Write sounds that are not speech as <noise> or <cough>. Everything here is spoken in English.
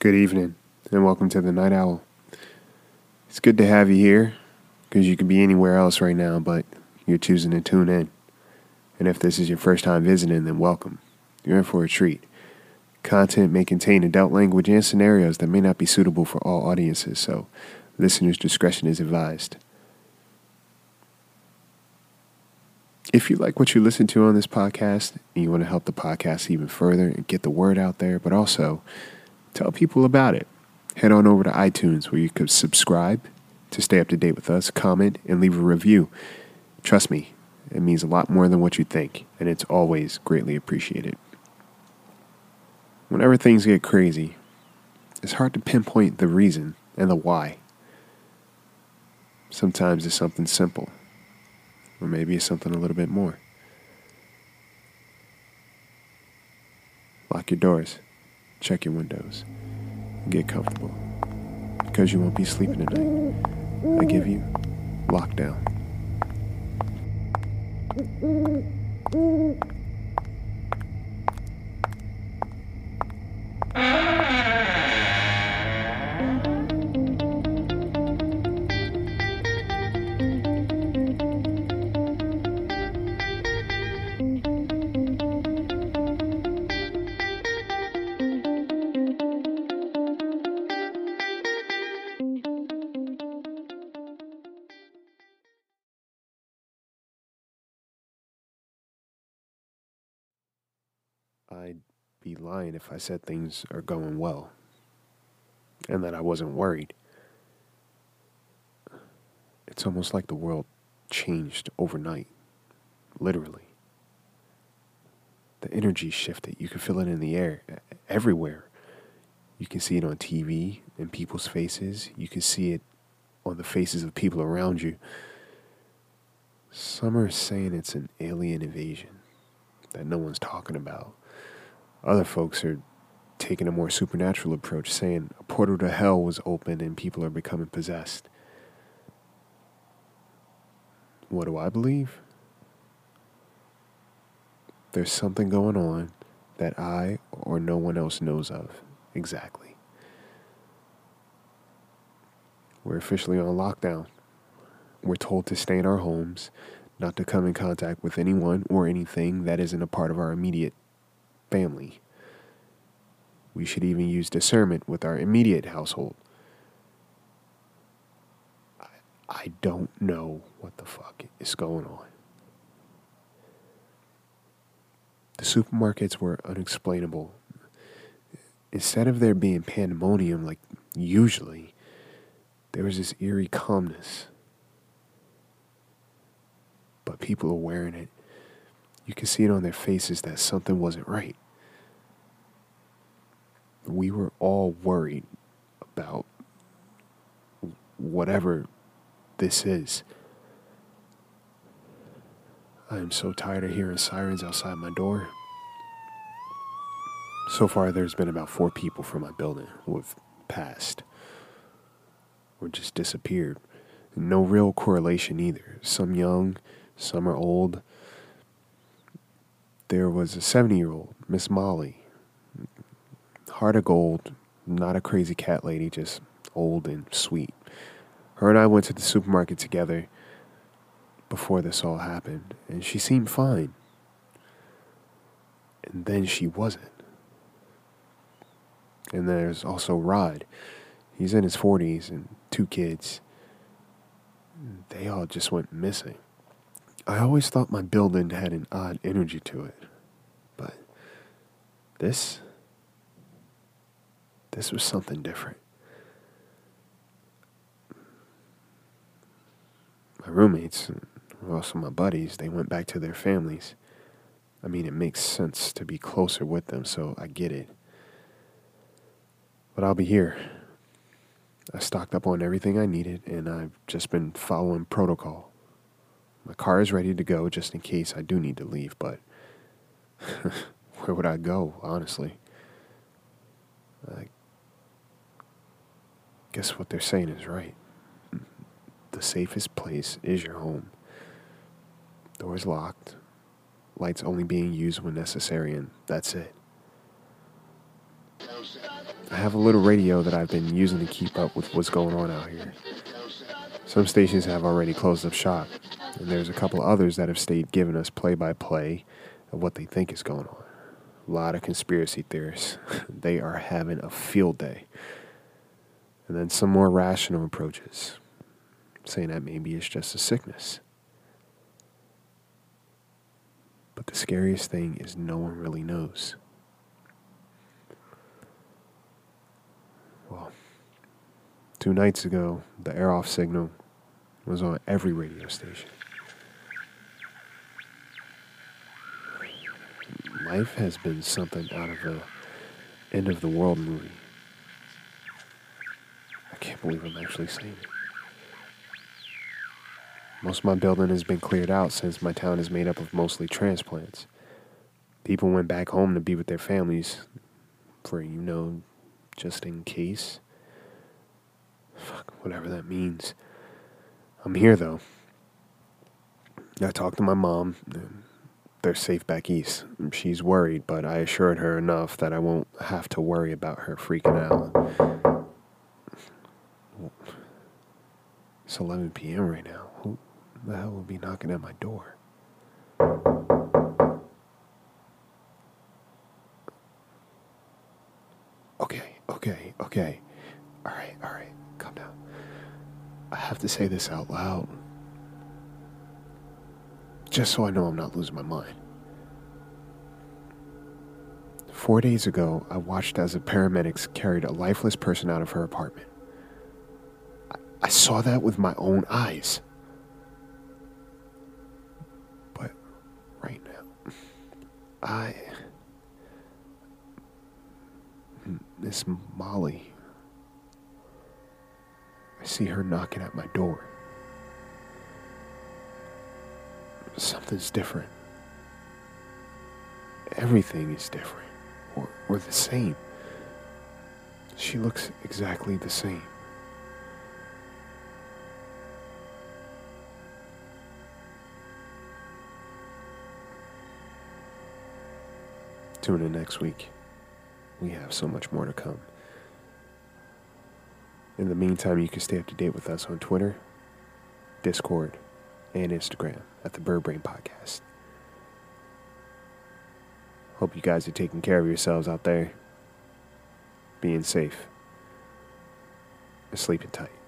Good evening, and welcome to the Night Owl. It's good to have you here because you could be anywhere else right now, but you're choosing to tune in. And if this is your first time visiting, then welcome. You're in for a treat. Content may contain adult language and scenarios that may not be suitable for all audiences, so listeners' discretion is advised. If you like what you listen to on this podcast and you want to help the podcast even further and get the word out there, but also tell people about it, head on over to iTunes where you could subscribe to stay up to date with us, comment, and leave a review. Trust me, it means a lot more than what you think, and it's always greatly appreciated. Whenever things get crazy, it's hard to pinpoint the reason and the why. Sometimes it's something simple or maybe it's something a little bit more. Lock your doors, check your windows, get comfortable. Because you won't be sleeping tonight. I give you lockdown. I'd be lying if I said things are going well and that I wasn't worried. It's almost like the world changed overnight, literally. The energy shifted. You can feel it in the air everywhere. You can see it on TV in people's faces. You can see it on the faces of people around you. Some are saying it's an alien invasion that no one's talking about. Other folks are taking a more supernatural approach, saying a portal to hell was opened and people are becoming possessed. What do I believe? There's something going on that I or no one else knows of exactly. We're officially on lockdown. We're told to stay in our homes, not to come in contact with anyone or anything that isn't a part of our immediate family. We should even use discernment with our immediate household. I, don't know what the fuck is going on. The supermarkets were unexplainable. Instead of there being pandemonium like usually, there was this eerie calmness. But people are wearing it you could see it on their faces that something wasn't right. We were all worried about whatever this is. I am so tired of hearing sirens outside my door. So far, there's been about four people from my building who have passed or just disappeared. No real correlation either. Some young, some are old there was a 70 year old, Miss Molly. Heart of gold, not a crazy cat lady, just old and sweet. Her and I went to the supermarket together before this all happened, and she seemed fine. And then she wasn't. And there's also Rod. He's in his 40s and two kids. They all just went missing. I always thought my building had an odd energy to it. But this, this was something different. My roommates, and also my buddies, they went back to their families. I mean, it makes sense to be closer with them, so I get it. But I'll be here. I stocked up on everything I needed, and I've just been following protocol. My car is ready to go just in case I do need to leave, but <laughs> where would I go, honestly? I guess what they're saying is right. The safest place is your home. Doors locked, lights only being used when necessary, and that's it. I have a little radio that I've been using to keep up with what's going on out here. Some stations have already closed up shop, and there's a couple others that have stayed giving us play by play of what they think is going on. A lot of conspiracy theorists. <laughs> they are having a field day. And then some more rational approaches, saying that maybe it's just a sickness. But the scariest thing is no one really knows. Well, two nights ago, the air off signal was on every radio station. Life has been something out of a end of the world movie. I can't believe I'm actually saying it. Most of my building has been cleared out since my town is made up of mostly transplants. People went back home to be with their families for, you know, just in case. Fuck, whatever that means. I'm here though. I talked to my mom. They're safe back east. She's worried, but I assured her enough that I won't have to worry about her freaking out. It's 11 p.m. right now. Who the hell will be knocking at my door? Okay, okay, okay. All right, all right. Calm down. I have to say this out loud. Just so I know I'm not losing my mind. Four days ago, I watched as the paramedics carried a lifeless person out of her apartment. I, I saw that with my own eyes. But right now, I. Miss Molly. I see her knocking at my door. Something's different. Everything is different, or, or the same. She looks exactly the same. Tune in next week. We have so much more to come. In the meantime, you can stay up to date with us on Twitter, Discord, and Instagram at the Bird Brain Podcast. Hope you guys are taking care of yourselves out there, being safe, and sleeping tight.